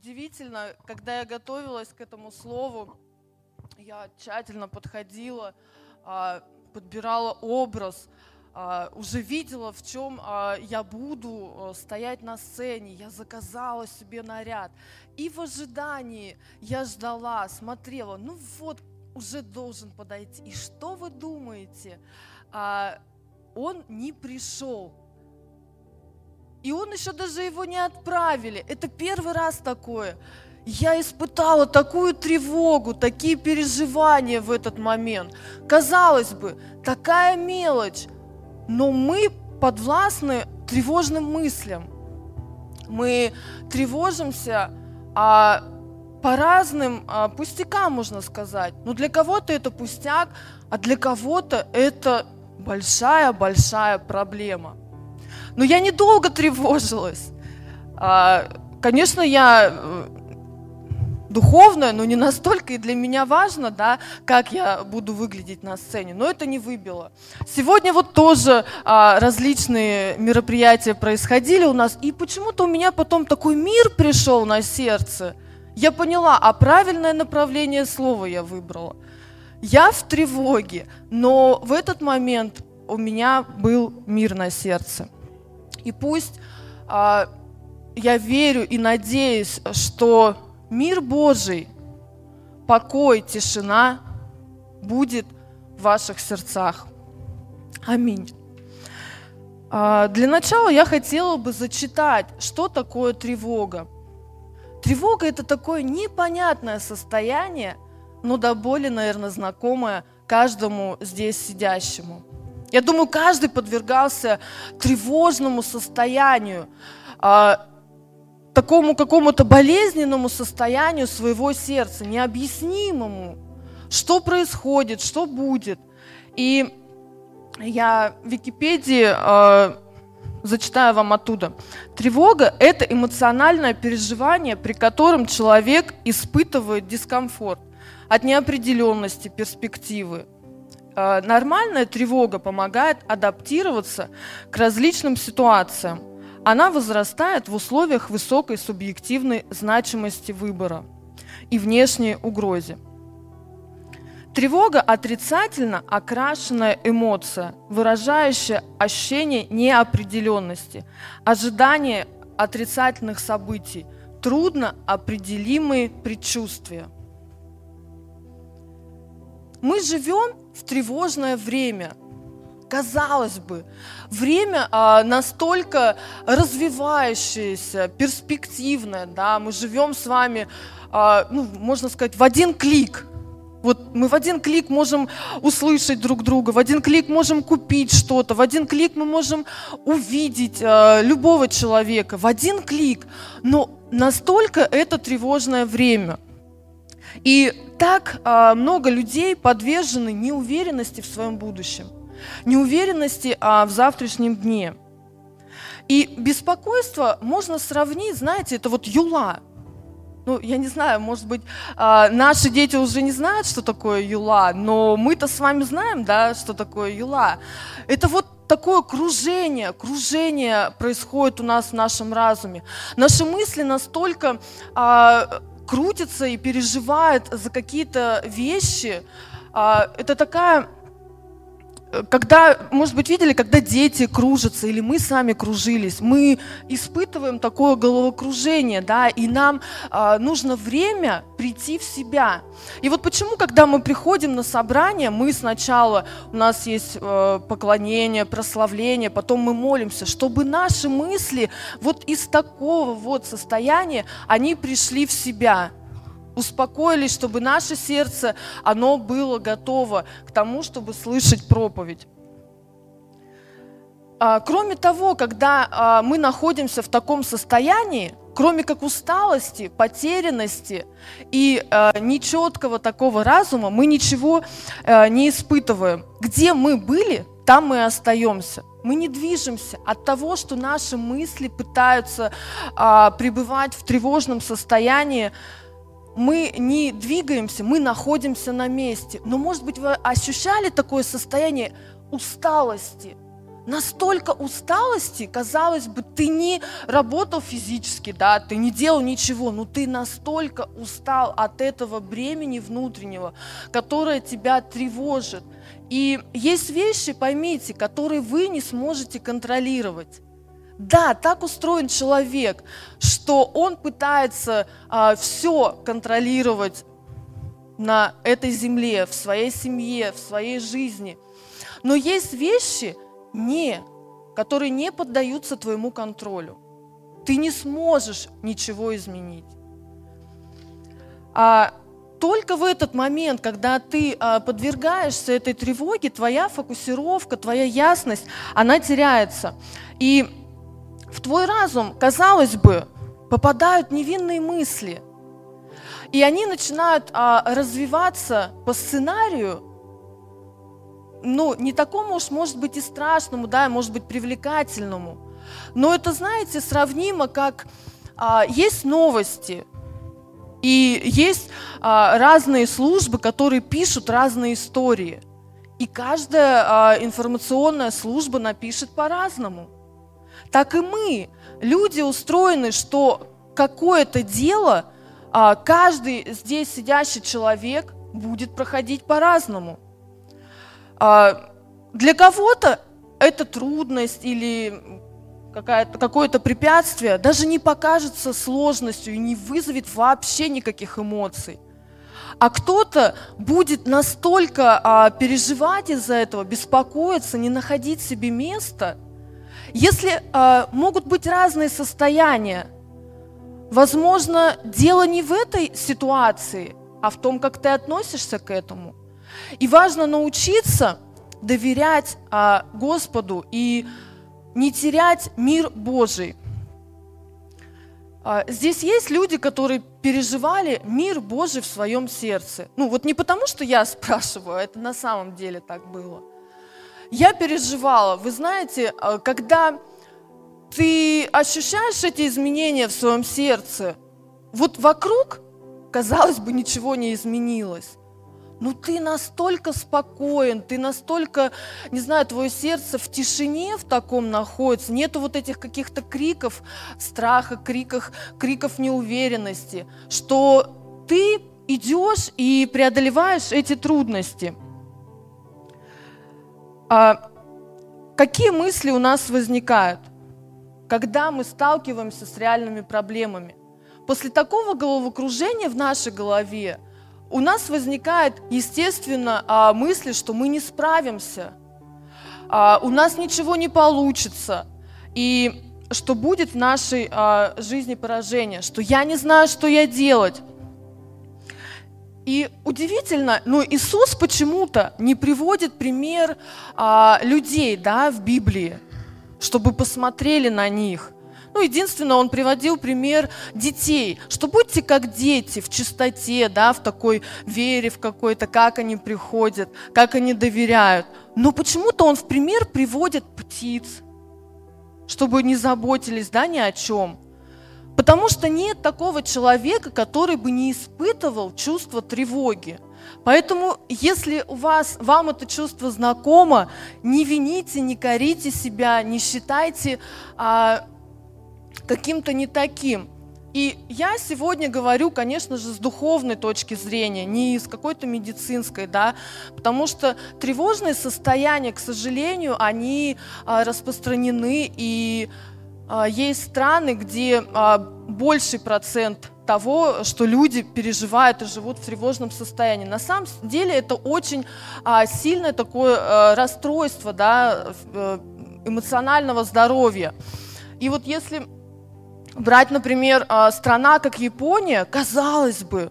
удивительно, когда я готовилась к этому слову, я тщательно подходила, а, подбирала образ, а, уже видела, в чем а, я буду стоять на сцене. Я заказала себе наряд. И в ожидании я ждала, смотрела, ну вот, уже должен подойти. И что вы думаете? Он не пришел. И он еще даже его не отправили. Это первый раз такое. Я испытала такую тревогу, такие переживания в этот момент. Казалось бы, такая мелочь, но мы подвластны тревожным мыслям. Мы тревожимся а, по разным а, пустякам, можно сказать. Но для кого-то это пустяк, а для кого-то это большая-большая проблема. Но я недолго тревожилась. А, конечно, я э, духовная, но не настолько и для меня важно, да, как я буду выглядеть на сцене. Но это не выбило. Сегодня вот тоже а, различные мероприятия происходили у нас, и почему-то у меня потом такой мир пришел на сердце. Я поняла, а правильное направление слова я выбрала. Я в тревоге, но в этот момент у меня был мир на сердце. И пусть а, я верю и надеюсь, что мир Божий, покой, тишина будет в ваших сердцах. Аминь. А, для начала я хотела бы зачитать, что такое тревога. Тревога – это такое непонятное состояние, но до боли, наверное, знакомое каждому здесь сидящему – я думаю, каждый подвергался тревожному состоянию, а, такому какому-то болезненному состоянию своего сердца, необъяснимому, что происходит, что будет. И я в Википедии э, зачитаю вам оттуда. Тревога – это эмоциональное переживание, при котором человек испытывает дискомфорт от неопределенности перспективы, нормальная тревога помогает адаптироваться к различным ситуациям. Она возрастает в условиях высокой субъективной значимости выбора и внешней угрозе. Тревога – отрицательно окрашенная эмоция, выражающая ощущение неопределенности, ожидание отрицательных событий, трудно определимые предчувствия – мы живем в тревожное время. Казалось бы, время а, настолько развивающееся, перспективное, да, мы живем с вами, а, ну, можно сказать, в один клик. Вот мы в один клик можем услышать друг друга, в один клик можем купить что-то, в один клик мы можем увидеть э, любого человека, в один клик. Но настолько это тревожное время. И так а, много людей подвержены неуверенности в своем будущем, неуверенности а, в завтрашнем дне. И беспокойство можно сравнить, знаете, это вот юла. Ну, я не знаю, может быть, а, наши дети уже не знают, что такое юла, но мы-то с вами знаем, да, что такое юла. Это вот такое кружение, кружение происходит у нас в нашем разуме. Наши мысли настолько а, крутится и переживает за какие-то вещи. А, это такая когда, может быть, видели, когда дети кружатся, или мы сами кружились, мы испытываем такое головокружение, да, и нам э, нужно время прийти в себя. И вот почему, когда мы приходим на собрание, мы сначала, у нас есть э, поклонение, прославление, потом мы молимся, чтобы наши мысли вот из такого вот состояния, они пришли в себя, успокоились, чтобы наше сердце, оно было готово к тому, чтобы слышать проповедь. А, кроме того, когда а, мы находимся в таком состоянии, кроме как усталости, потерянности и э, нечеткого такого разума, мы ничего не испытываем. Где мы были, там мы остаемся. Мы не движемся от того, что наши мысли пытаются пребывать в тревожном состоянии, мы не двигаемся, мы находимся на месте. Но, может быть, вы ощущали такое состояние усталости, настолько усталости, казалось бы, ты не работал физически, да, ты не делал ничего, но ты настолько устал от этого бремени внутреннего, которое тебя тревожит. И есть вещи, поймите, которые вы не сможете контролировать. Да, так устроен человек, что он пытается а, все контролировать на этой земле, в своей семье, в своей жизни. Но есть вещи, не, которые не поддаются твоему контролю. Ты не сможешь ничего изменить. А только в этот момент, когда ты а, подвергаешься этой тревоге, твоя фокусировка, твоя ясность, она теряется. И в твой разум, казалось бы, попадают невинные мысли. И они начинают а, развиваться по сценарию, ну, не такому уж, может быть, и страшному, да, может быть, привлекательному. Но это, знаете, сравнимо, как а, есть новости, и есть а, разные службы, которые пишут разные истории. И каждая а, информационная служба напишет по-разному. Так и мы. Люди устроены, что какое-то дело а, каждый здесь сидящий человек будет проходить по-разному. А, для кого-то это трудность или какое-то препятствие даже не покажется сложностью и не вызовет вообще никаких эмоций. А кто-то будет настолько а, переживать из-за этого, беспокоиться, не находить себе места. Если а, могут быть разные состояния, возможно, дело не в этой ситуации, а в том, как ты относишься к этому. И важно научиться доверять а, Господу и не терять мир Божий. А, здесь есть люди, которые переживали мир Божий в своем сердце. Ну вот не потому, что я спрашиваю, это на самом деле так было. Я переживала. Вы знаете, а, когда ты ощущаешь эти изменения в своем сердце, вот вокруг, казалось бы, ничего не изменилось ну ты настолько спокоен, ты настолько, не знаю, твое сердце в тишине в таком находится, нету вот этих каких-то криков страха, криков, криков неуверенности, что ты идешь и преодолеваешь эти трудности. А какие мысли у нас возникают, когда мы сталкиваемся с реальными проблемами? После такого головокружения в нашей голове – у нас возникает, естественно, а, мысль, что мы не справимся, а, у нас ничего не получится, и что будет в нашей а, жизни поражение, что я не знаю, что я делать. И удивительно, но Иисус почему-то не приводит пример людей да, в Библии, чтобы посмотрели на них – ну, единственное, он приводил пример детей, что будьте как дети в чистоте, да, в такой вере в какой-то, как они приходят, как они доверяют. Но почему-то он в пример приводит птиц, чтобы не заботились, да, ни о чем. Потому что нет такого человека, который бы не испытывал чувство тревоги. Поэтому, если у вас, вам это чувство знакомо, не вините, не корите себя, не считайте а, каким-то не таким. И я сегодня говорю, конечно же, с духовной точки зрения, не с какой-то медицинской, да, потому что тревожные состояния, к сожалению, они а, распространены, и есть страны, где а, больший процент того, что люди переживают и живут в тревожном состоянии. На самом деле это очень а, сильное такое а, расстройство да, э, эмоционального здоровья. И вот если брать, например, а, страна, как Япония, казалось бы,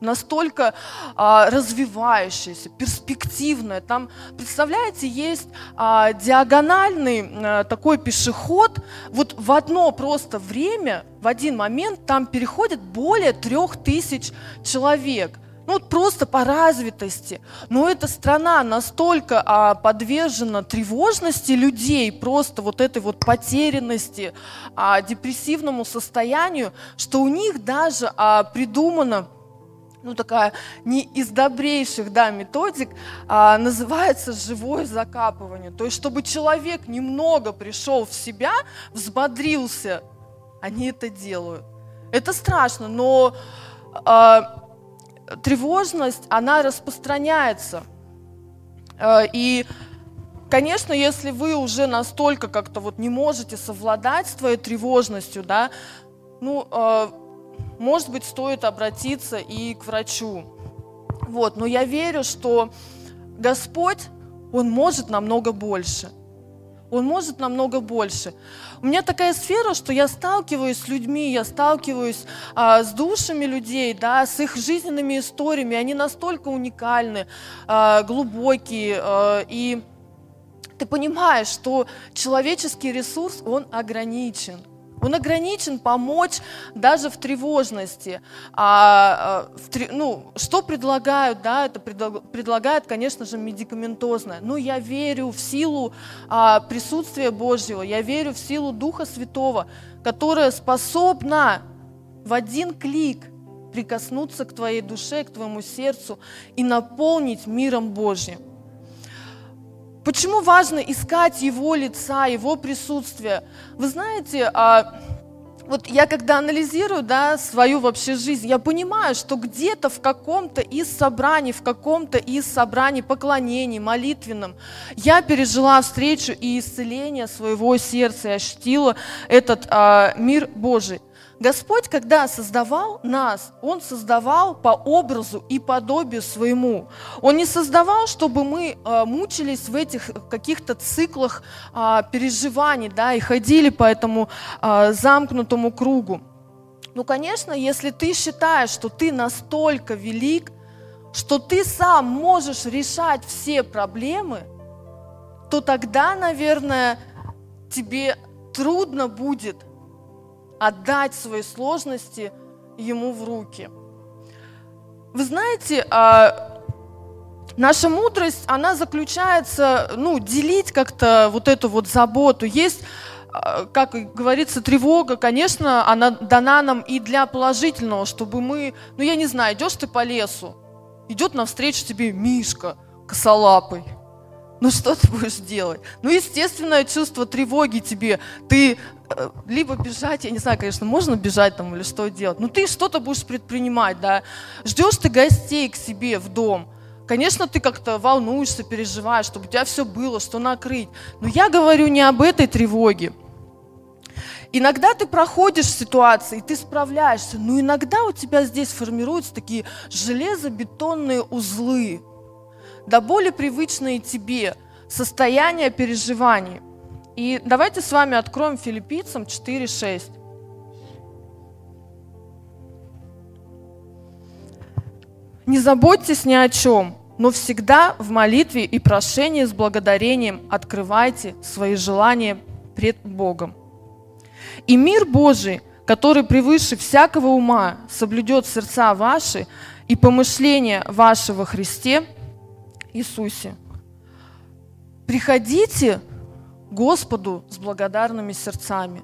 настолько а, развивающаяся, перспективная. Там, представляете, есть а, диагональный а, такой пешеход. Вот в одно просто время, в один момент там переходит более трех тысяч человек – ну вот просто по развитости. Но эта страна настолько а, подвержена тревожности людей, просто вот этой вот потерянности, а, депрессивному состоянию, что у них даже а, придумано ну, такая не из добрейших да, методик, а, называется живое закапывание. То есть, чтобы человек немного пришел в себя, взбодрился, они это делают. Это страшно, но а, тревожность, она распространяется. А, и, конечно, если вы уже настолько как-то вот не можете совладать с твоей тревожностью, да, ну, а, может быть, стоит обратиться и к врачу. Вот, но я верю, что Господь, Он может намного больше. Он может намного больше. У меня такая сфера, что я сталкиваюсь с людьми, я сталкиваюсь а, с душами людей, да, с их жизненными историями. Они настолько уникальны, а, глубокие. А, и ты понимаешь, что человеческий ресурс, он ограничен. Он ограничен помочь даже в тревожности. А, а в, ну, что предлагают? Да, это предлагают, конечно же, медикаментозное. Но я верю в силу а, присутствия Божьего, я верю в силу Духа Святого, которая способна в один клик прикоснуться к твоей душе, к твоему сердцу и наполнить миром Божьим. Почему важно искать Его лица, Его присутствие? Вы знаете, а, вот я когда анализирую да, свою вообще жизнь, я понимаю, что где-то в каком-то из собраний, в каком-то из собраний поклонений, молитвенном, я пережила встречу и исцеление своего сердца, и ощутила этот а, мир Божий. Господь, когда создавал нас, Он создавал по образу и подобию своему. Он не создавал, чтобы мы э, мучились в этих каких-то циклах э, переживаний, да, и ходили по этому э, замкнутому кругу. Ну, конечно, если ты считаешь, что ты настолько велик, что ты сам можешь решать все проблемы, то тогда, наверное, тебе трудно будет отдать свои сложности Ему в руки. Вы знаете, а, наша мудрость, она заключается, ну, делить как-то вот эту вот заботу. Есть а, как говорится, тревога, конечно, она дана нам и для положительного, чтобы мы, ну я не знаю, идешь ты по лесу, идет навстречу тебе Мишка косолапый. Ну что ты будешь делать? Ну, естественное чувство тревоги тебе. Ты Э, либо бежать, я не знаю, конечно, можно бежать там или что делать, но ты что-то будешь предпринимать, да. Ждешь ты гостей к себе в дом, Конечно, ты как-то волнуешься, переживаешь, чтобы у тебя все было, что накрыть. Но я говорю не об этой тревоге. Иногда ты проходишь ситуации, ты справляешься, но иногда у тебя здесь формируются такие железобетонные узлы, да более привычные тебе состояния переживаний. И давайте с вами откроем филиппийцам 4.6. Не заботьтесь ни о чем, но всегда в молитве и прошении с благодарением открывайте свои желания пред Богом. И мир Божий, который превыше всякого ума, соблюдет сердца ваши и помышления вашего Христе Иисусе. Приходите Господу с благодарными сердцами.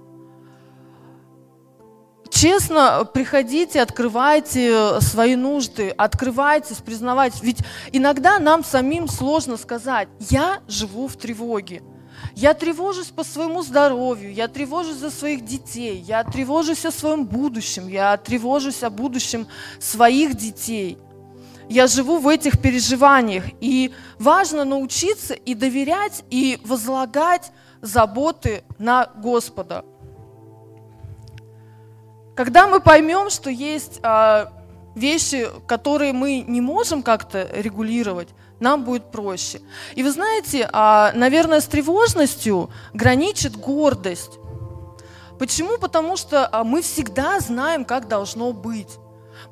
Честно приходите, открывайте свои нужды, открывайтесь, признавайтесь. Ведь иногда нам самим сложно сказать, я живу в тревоге. Я тревожусь по своему здоровью, я тревожусь за своих детей, я тревожусь о своем будущем, я тревожусь о будущем своих детей. Я живу в этих переживаниях. И важно научиться и доверять, и возлагать заботы на Господа. Когда мы поймем, что есть а, вещи, которые мы не можем как-то регулировать, нам будет проще. И вы знаете, а, наверное, с тревожностью граничит гордость. Почему? Потому что а, мы всегда знаем, как должно быть.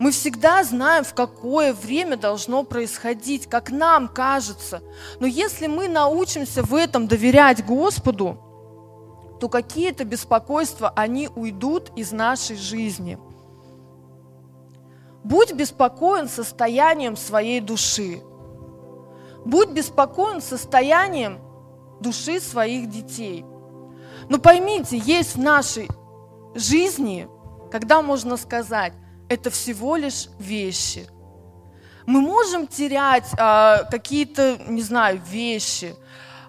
Мы всегда знаем, в какое время должно происходить, как нам кажется. Но если мы научимся в этом доверять Господу, то какие-то беспокойства, они уйдут из нашей жизни. Будь беспокоен состоянием своей души. Будь беспокоен состоянием души своих детей. Но поймите, есть в нашей жизни, когда можно сказать, это всего лишь вещи. Мы можем терять а, какие-то, не знаю, вещи,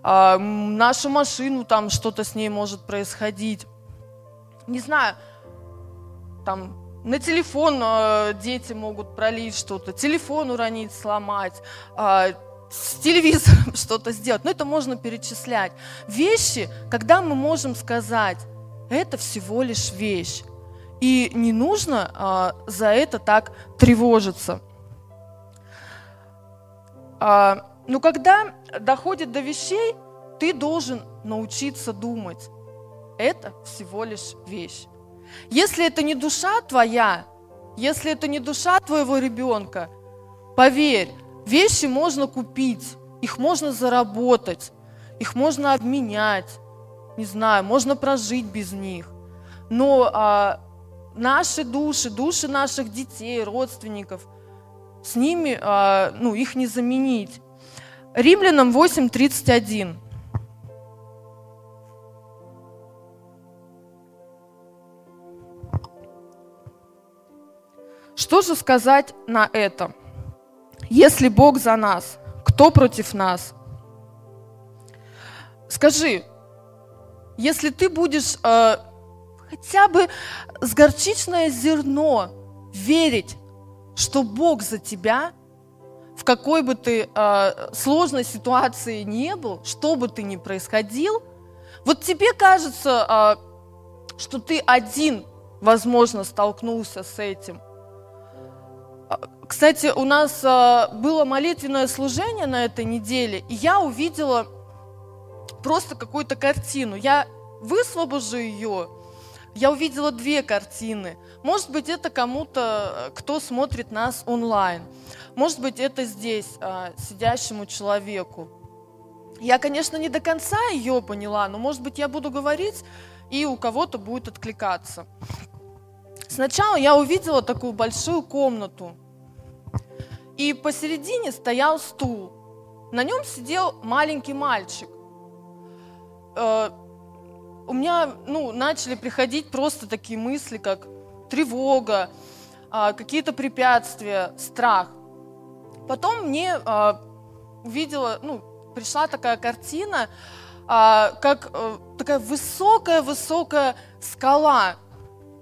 а, нашу машину, там что-то с ней может происходить. Не знаю, там на телефон а, дети могут пролить что-то, телефон уронить, сломать, а, с телевизором что-то сделать. Но это можно перечислять. Вещи, когда мы можем сказать, это всего лишь вещь. И не нужно а, за это так тревожиться. А, но когда доходит до вещей, ты должен научиться думать. Это всего лишь вещь. Если это не душа твоя, если это не душа твоего ребенка, поверь, вещи можно купить, их можно заработать, их можно обменять, не знаю, можно прожить без них. Но а, наши души, души наших детей, родственников, с ними, а, ну, их не заменить. Римлянам 8.31. Что же сказать на это? Если Бог за нас, кто против нас? Скажи, если ты будешь э, хотя бы с горчичное зерно верить, что Бог за тебя, в какой бы ты э, сложной ситуации не был, что бы ты ни происходил, вот тебе кажется, э, что ты один, возможно, столкнулся с этим – кстати, у нас а, было молитвенное служение на этой неделе, и я увидела просто какую-то картину. Я высвобожу ее, я увидела две картины. Может быть, это кому-то, кто смотрит нас онлайн. Может быть, это здесь, а, сидящему человеку. Я, конечно, не до конца ее поняла, но, может быть, я буду говорить, и у кого-то будет откликаться. Сначала я увидела такую большую комнату, и посередине стоял стул. На нем сидел маленький мальчик. Э, у меня ну, начали приходить просто такие мысли, как тревога, э, какие-то препятствия, страх. Потом мне э, увидела, ну, пришла такая картина, как такая высокая-высокая скала.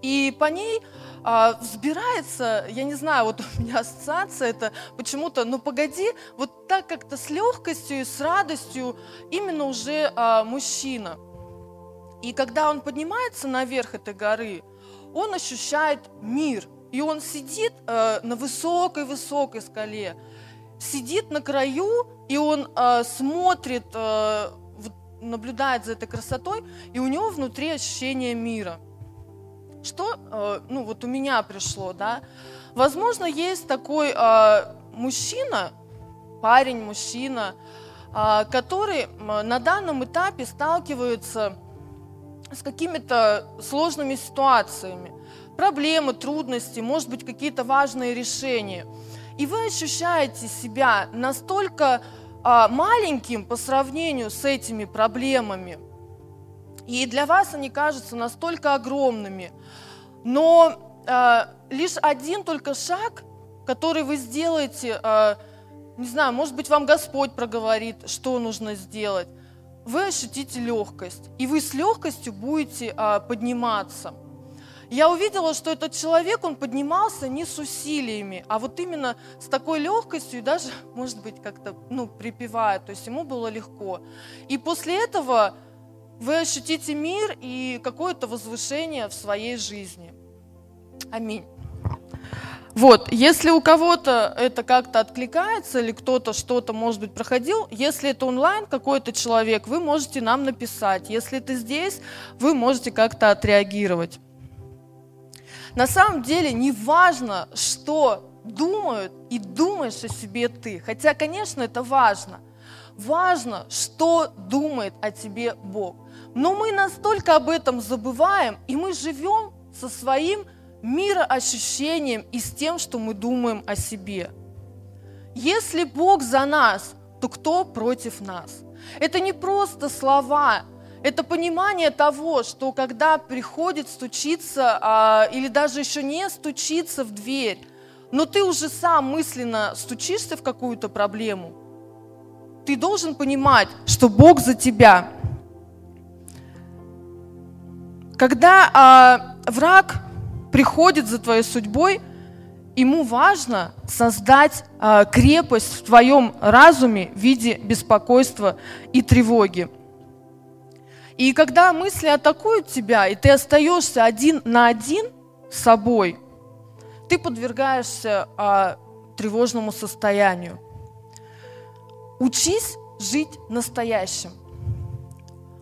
И по ней а, взбирается, я не знаю, вот у меня ассоциация это почему-то, ну погоди, вот так как-то с легкостью и с радостью именно уже а, мужчина. И когда он поднимается наверх этой горы, он ощущает мир, и он сидит э, на высокой-высокой скале, сидит на краю, и он э, смотрит, э, наблюдает за этой красотой, и у него внутри ощущение мира – что, э, ну вот у меня пришло, да, возможно, есть такой э, мужчина, парень, мужчина, э, который на данном этапе сталкивается с какими-то сложными ситуациями, проблемы, трудности, может быть, какие-то важные решения. И вы ощущаете себя настолько маленьким по сравнению с этими проблемами – и для вас они кажутся настолько огромными. Но э, лишь один только шаг, который вы сделаете, э, не знаю, может быть, вам Господь проговорит, что нужно сделать, вы ощутите легкость. И вы с легкостью будете э, подниматься. Я увидела, что этот человек, он поднимался не с усилиями, а вот именно с такой легкостью и даже, может быть, как-то, ну, припевая, то есть ему было легко. И после этого вы ощутите мир и какое-то возвышение в своей жизни. Аминь. Вот, если у кого-то это как-то откликается или кто-то что-то, может быть, проходил, если это онлайн какой-то человек, вы можете нам написать. Если это здесь, вы можете как-то отреагировать. На самом деле не важно, что думают и думаешь о себе ты. Хотя, конечно, это важно. Важно, что думает о тебе Бог. Но мы настолько об этом забываем, и мы живем со своим мироощущением и с тем, что мы думаем о себе. Если Бог за нас, то кто против нас? Это не просто слова, это понимание того, что когда приходит стучиться а, или даже еще не стучиться в дверь, но ты уже сам мысленно стучишься в какую-то проблему, ты должен понимать, что Бог за тебя. Когда а, враг приходит за твоей судьбой, ему важно создать а, крепость в твоем разуме в виде беспокойства и тревоги. И когда мысли атакуют тебя, и ты остаешься один на один с собой, ты подвергаешься а, тревожному состоянию. Учись жить настоящим.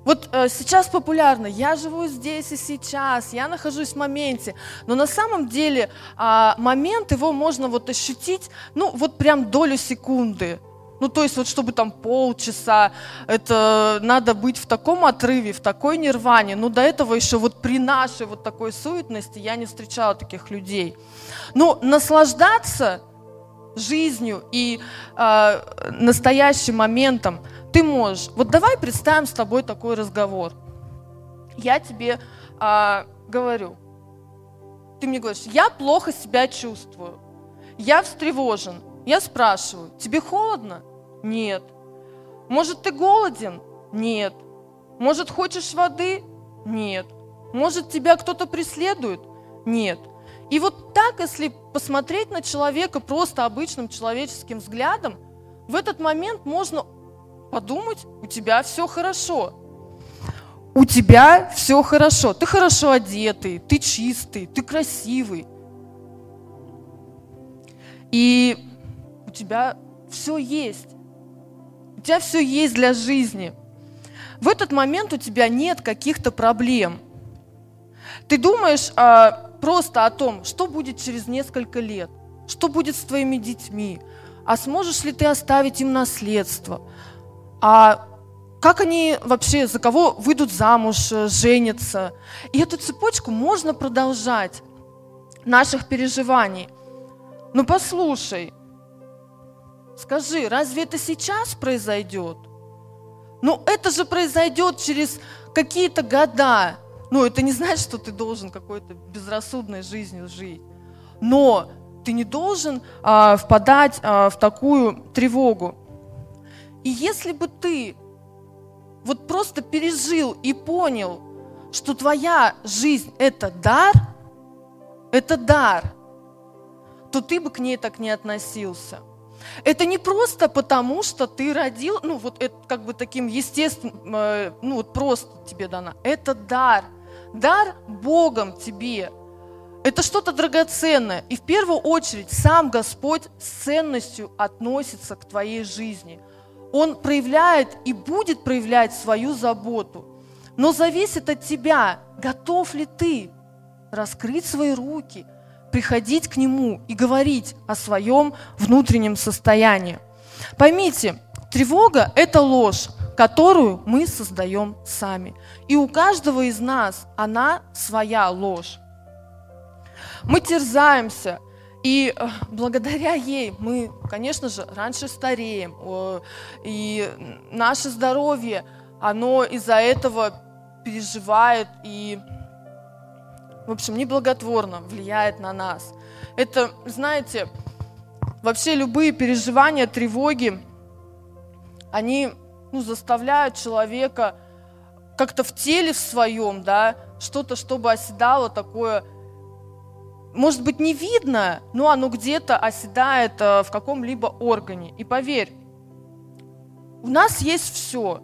Вот э, сейчас популярно, я живу здесь и сейчас, я нахожусь в моменте, но на самом деле э, момент его можно вот ощутить, ну вот прям долю секунды. Ну, то есть вот чтобы там полчаса, это надо быть в таком отрыве, в такой нирване. Ну, до этого еще вот при нашей вот такой суетности я не встречала таких людей. Но наслаждаться жизнью и э, настоящим моментом ты можешь. Вот давай представим с тобой такой разговор. Я тебе э, говорю, ты мне говоришь, я плохо себя чувствую, я встревожен. Я спрашиваю, тебе холодно? Нет. Может, ты голоден? Нет. Может, хочешь воды? Нет. Может, тебя кто-то преследует? Нет. И вот так, если посмотреть на человека просто обычным человеческим взглядом, в этот момент можно подумать, у тебя все хорошо. У тебя все хорошо. Ты хорошо одетый, ты чистый, ты красивый. И у тебя все есть. У тебя все есть для жизни. В этот момент у тебя нет каких-то проблем. Ты думаешь а, просто о том, что будет через несколько лет, что будет с твоими детьми, а сможешь ли ты оставить им наследство, а как они вообще, за кого выйдут замуж, э, женятся. И эту цепочку можно продолжать наших переживаний. Но послушай, Скажи, разве это сейчас произойдет? Ну, это же произойдет через какие-то года. Ну, это не значит, что ты должен какой-то безрассудной жизнью жить. Но ты не должен а, впадать а, в такую тревогу. И если бы ты вот просто пережил и понял, что твоя жизнь – это дар, это дар, то ты бы к ней так не относился. Это не просто потому, что ты родил, ну вот это как бы таким естественным, э, ну вот просто тебе дано. Это дар. Дар Богом тебе. Это что-то драгоценное. И в первую очередь сам Господь с ценностью относится к твоей жизни. Он проявляет и будет проявлять свою заботу. Но зависит от тебя, готов ли ты раскрыть свои руки – приходить к Нему и говорить о своем внутреннем состоянии. Поймите, тревога – это ложь, которую мы создаем сами. И у каждого из нас она своя ложь. Мы терзаемся, и э, благодаря ей мы, конечно же, раньше стареем. И наше здоровье, оно из-за этого переживает и в общем, неблаготворно влияет на нас. Это, знаете, вообще любые переживания, тревоги, они ну, заставляют человека как-то в теле в своем, да, что-то, чтобы оседало такое, может быть, не видно, но оно где-то оседает э, в каком-либо органе. И поверь, у нас есть все.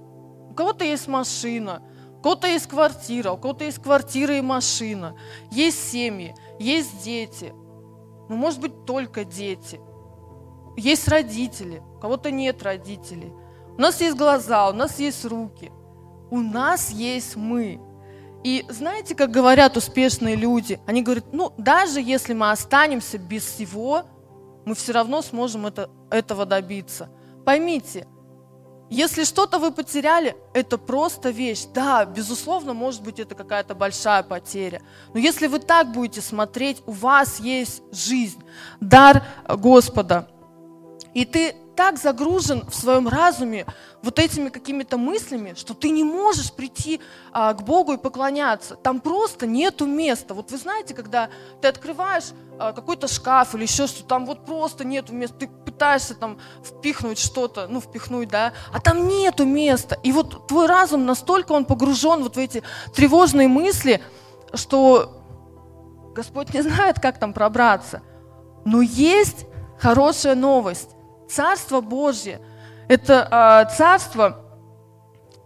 У кого-то есть машина, кого-то есть квартира, у кого-то есть квартира и машина, есть семьи, есть дети. Ну, может быть, только дети. Есть родители, у кого-то нет родителей. У нас есть глаза, у нас есть руки. У нас есть мы. И знаете, как говорят успешные люди? Они говорят, ну, даже если мы останемся без всего, мы все равно сможем это, этого добиться. Поймите, если что-то вы потеряли, это просто вещь. Да, безусловно, может быть, это какая-то большая потеря. Но если вы так будете смотреть, у вас есть жизнь, дар Господа. И ты так загружен в своем разуме вот этими какими-то мыслями, что ты не можешь прийти а, к Богу и поклоняться. Там просто нету места. Вот вы знаете, когда ты открываешь а, какой-то шкаф или еще что-то, там вот просто нету места. Ты пытаешься там впихнуть что-то, ну впихнуть, да, а там нету места. И вот твой разум настолько он погружен вот в эти тревожные мысли, что Господь не знает, как там пробраться. Но есть хорошая новость. Царство Божье – это э, царство,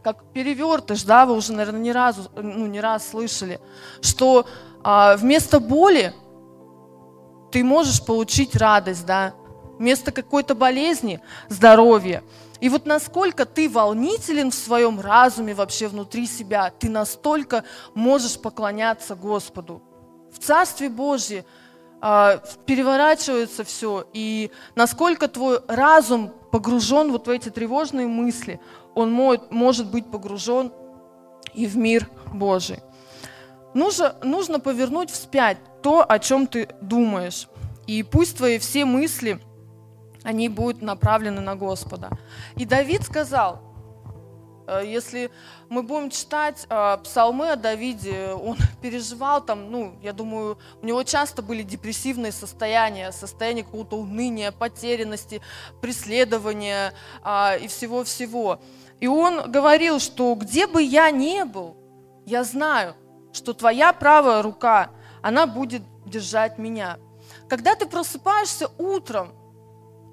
как перевертыш, да, вы уже, наверное, не, разу, ну, не раз слышали, что э, вместо боли ты можешь получить радость, да, вместо какой-то болезни – здоровье. И вот насколько ты волнителен в своем разуме вообще внутри себя, ты настолько можешь поклоняться Господу. В Царстве Божьем переворачивается все, и насколько твой разум погружен вот в эти тревожные мысли, он может быть погружен и в мир Божий. Нужно, нужно повернуть вспять то, о чем ты думаешь. И пусть твои все мысли, они будут направлены на Господа. И Давид сказал, если мы будем читать э, псалмы о Давиде, он переживал там, ну, я думаю, у него часто были депрессивные состояния, состояние какого-то уныния, потерянности, преследования а, и всего-всего. И он говорил, что где бы я ни был, я знаю, что твоя правая рука, она будет держать меня. Когда ты просыпаешься утром,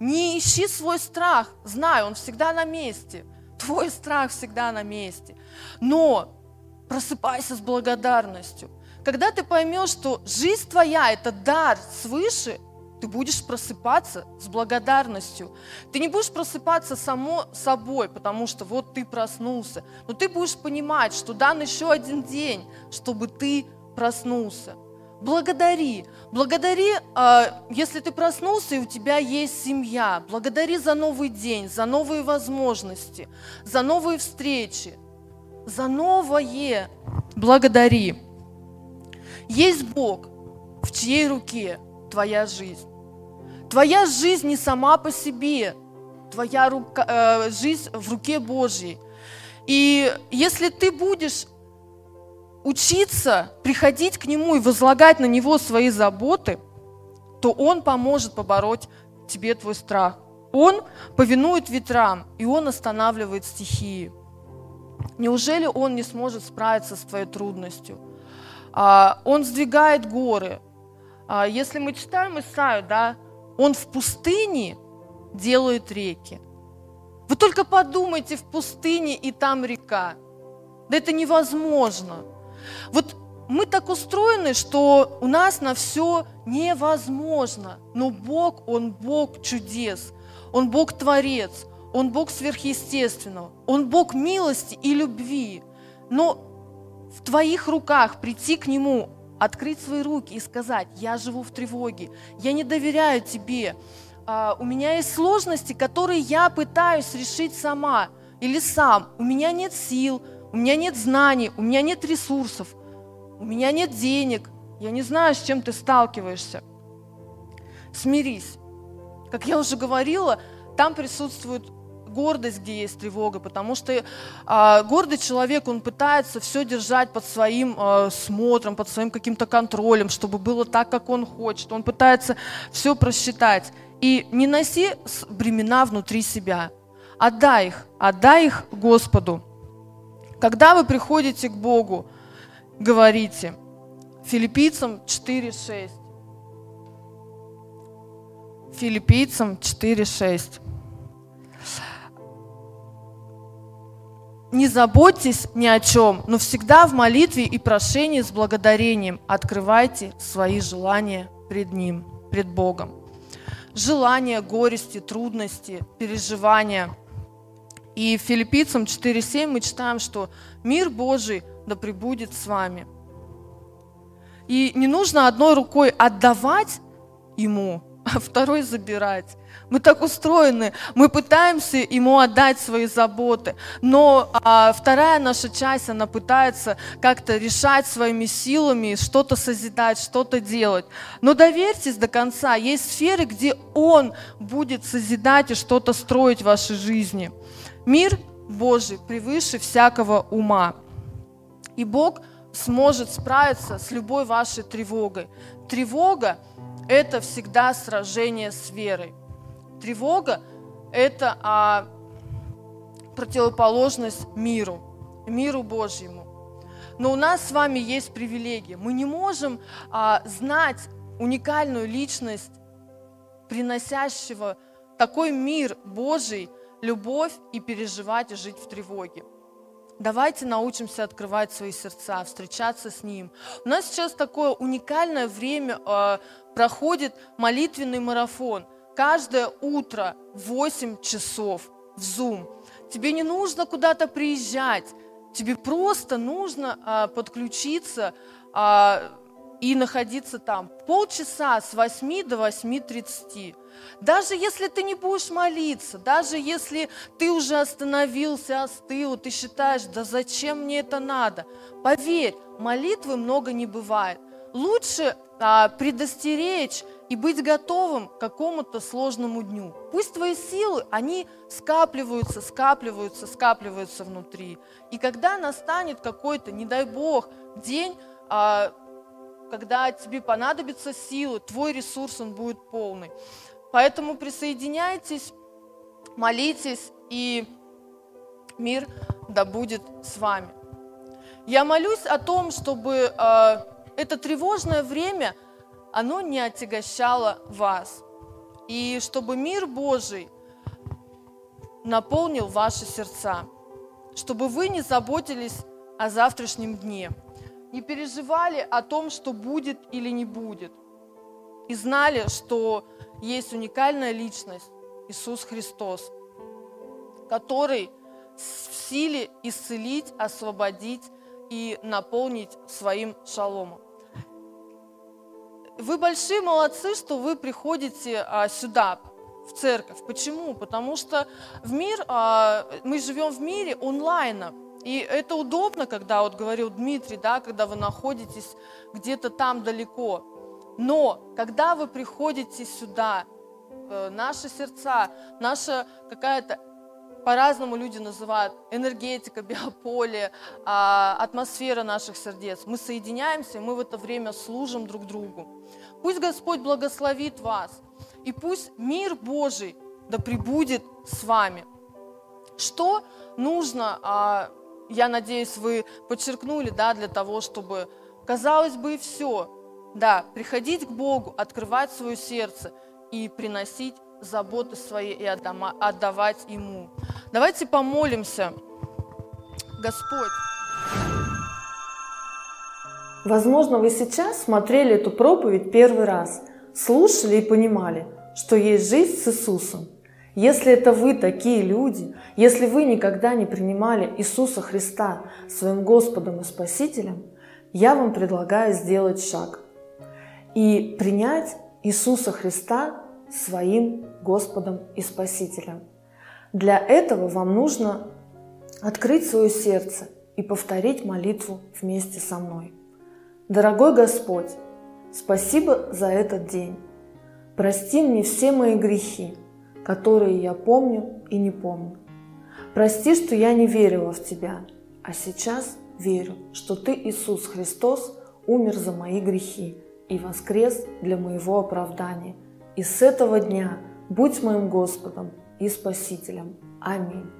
не ищи свой страх, знай, он всегда на месте – Твой страх всегда на месте. Но просыпайся с благодарностью. Когда ты поймешь, что жизнь твоя – это дар свыше, ты будешь просыпаться с благодарностью. Ты не будешь просыпаться само собой, потому что вот ты проснулся. Но ты будешь понимать, что дан еще один день, чтобы ты проснулся. Благодари. Благодари, а, если ты проснулся и у тебя есть семья. Благодари за новый день, за новые возможности, за новые встречи, за новое. Благодари. Есть Бог, в чьей руке твоя жизнь. Твоя жизнь не сама по себе, твоя рука, э, жизнь в руке Божьей. И если ты будешь учиться приходить к Нему и возлагать на Него свои заботы, то Он поможет побороть тебе твой страх. Он повинует ветрам, и Он останавливает стихии. Неужели Он не сможет справиться с твоей трудностью? А, он сдвигает горы. А, если мы читаем Исаию, да, Он в пустыне делает реки. Вы только подумайте, в пустыне и там река. Да это невозможно. Вот мы так устроены, что у нас на все невозможно. Но Бог, Он Бог чудес, Он Бог Творец, Он Бог сверхъестественного, Он Бог милости и любви. Но в твоих руках прийти к Нему, открыть свои руки и сказать, я живу в тревоге, я не доверяю Тебе, а, у меня есть сложности, которые я пытаюсь решить сама или сам, у меня нет сил, у меня нет знаний, у меня нет ресурсов, у меня нет денег, я не знаю, с чем ты сталкиваешься. Смирись. Как я уже говорила, там присутствует гордость, где есть тревога, потому что а, гордый человек, он пытается все держать под своим а, смотром, под своим каким-то контролем, чтобы было так, как он хочет. Он пытается все просчитать. И не носи бремена внутри себя. Отдай их, отдай их Господу. Когда вы приходите к Богу, говорите. Филиппийцам 4.6. Филиппийцам 4.6. Не заботьтесь ни о чем, но всегда в молитве и прошении с благодарением открывайте свои желания пред Ним, пред Богом. Желания, горести, трудности, переживания – и в Филиппийцам 4.7 мы читаем, что мир Божий да пребудет с вами. И не нужно одной рукой отдавать Ему, а второй забирать. Мы так устроены, мы пытаемся ему отдать свои заботы, но а, вторая наша часть, она пытается как-то решать своими силами, что-то созидать, что-то делать. Но доверьтесь до конца, есть сферы, где он будет созидать и что-то строить в вашей жизни. Мир Божий превыше всякого ума. И Бог сможет справиться с любой вашей тревогой. Тревога – это всегда сражение с верой. Тревога – это а, противоположность миру, миру Божьему. Но у нас с вами есть привилегия. Мы не можем а, знать уникальную личность, приносящего такой мир Божий, любовь и переживать и жить в тревоге. Давайте научимся открывать свои сердца, встречаться с Ним. У нас сейчас такое уникальное время э, проходит молитвенный марафон. Каждое утро в 8 часов в Zoom. Тебе не нужно куда-то приезжать, тебе просто нужно э, подключиться э, и находиться там. Полчаса с 8 до 8.30. Даже если ты не будешь молиться, даже если ты уже остановился, остыл, ты считаешь, да зачем мне это надо? Поверь, молитвы много не бывает. Лучше а, предостеречь и быть готовым к какому-то сложному дню. Пусть твои силы, они скапливаются, скапливаются, скапливаются внутри. И когда настанет какой-то, не дай Бог, день, а, когда тебе понадобится силы, твой ресурс, он будет полный. Поэтому присоединяйтесь, молитесь, и мир да будет с вами. Я молюсь о том, чтобы э, это тревожное время, оно не отягощало вас. И чтобы мир Божий наполнил ваши сердца. Чтобы вы не заботились о завтрашнем дне. Не переживали о том, что будет или не будет. И знали, что есть уникальная личность, Иисус Христос, который в силе исцелить, освободить и наполнить своим шаломом. Вы большие молодцы, что вы приходите а, сюда, в церковь. Почему? Потому что в мир, а, мы живем в мире онлайна. И это удобно, когда, вот говорил Дмитрий, да, когда вы находитесь где-то там далеко. Но когда вы приходите сюда, э, наши сердца, наша какая-то по-разному люди называют энергетика, биополе, а, атмосфера наших сердец. Мы соединяемся, мы в это время служим друг другу. Пусть Господь благословит вас, и пусть мир Божий да пребудет с вами. Что нужно, а, я надеюсь, вы подчеркнули, да, для того, чтобы, казалось бы, и все, да, приходить к Богу, открывать свое сердце и приносить заботы свои и отдавать Ему. Давайте помолимся. Господь. Возможно, вы сейчас смотрели эту проповедь первый раз, слушали и понимали, что есть жизнь с Иисусом. Если это вы такие люди, если вы никогда не принимали Иисуса Христа своим Господом и Спасителем, я вам предлагаю сделать шаг – и принять Иисуса Христа своим Господом и Спасителем. Для этого вам нужно открыть свое сердце и повторить молитву вместе со мной. Дорогой Господь, спасибо за этот день. Прости мне все мои грехи, которые я помню и не помню. Прости, что я не верила в Тебя, а сейчас верю, что Ты, Иисус Христос, умер за мои грехи и воскрес для моего оправдания. И с этого дня будь моим Господом и Спасителем. Аминь.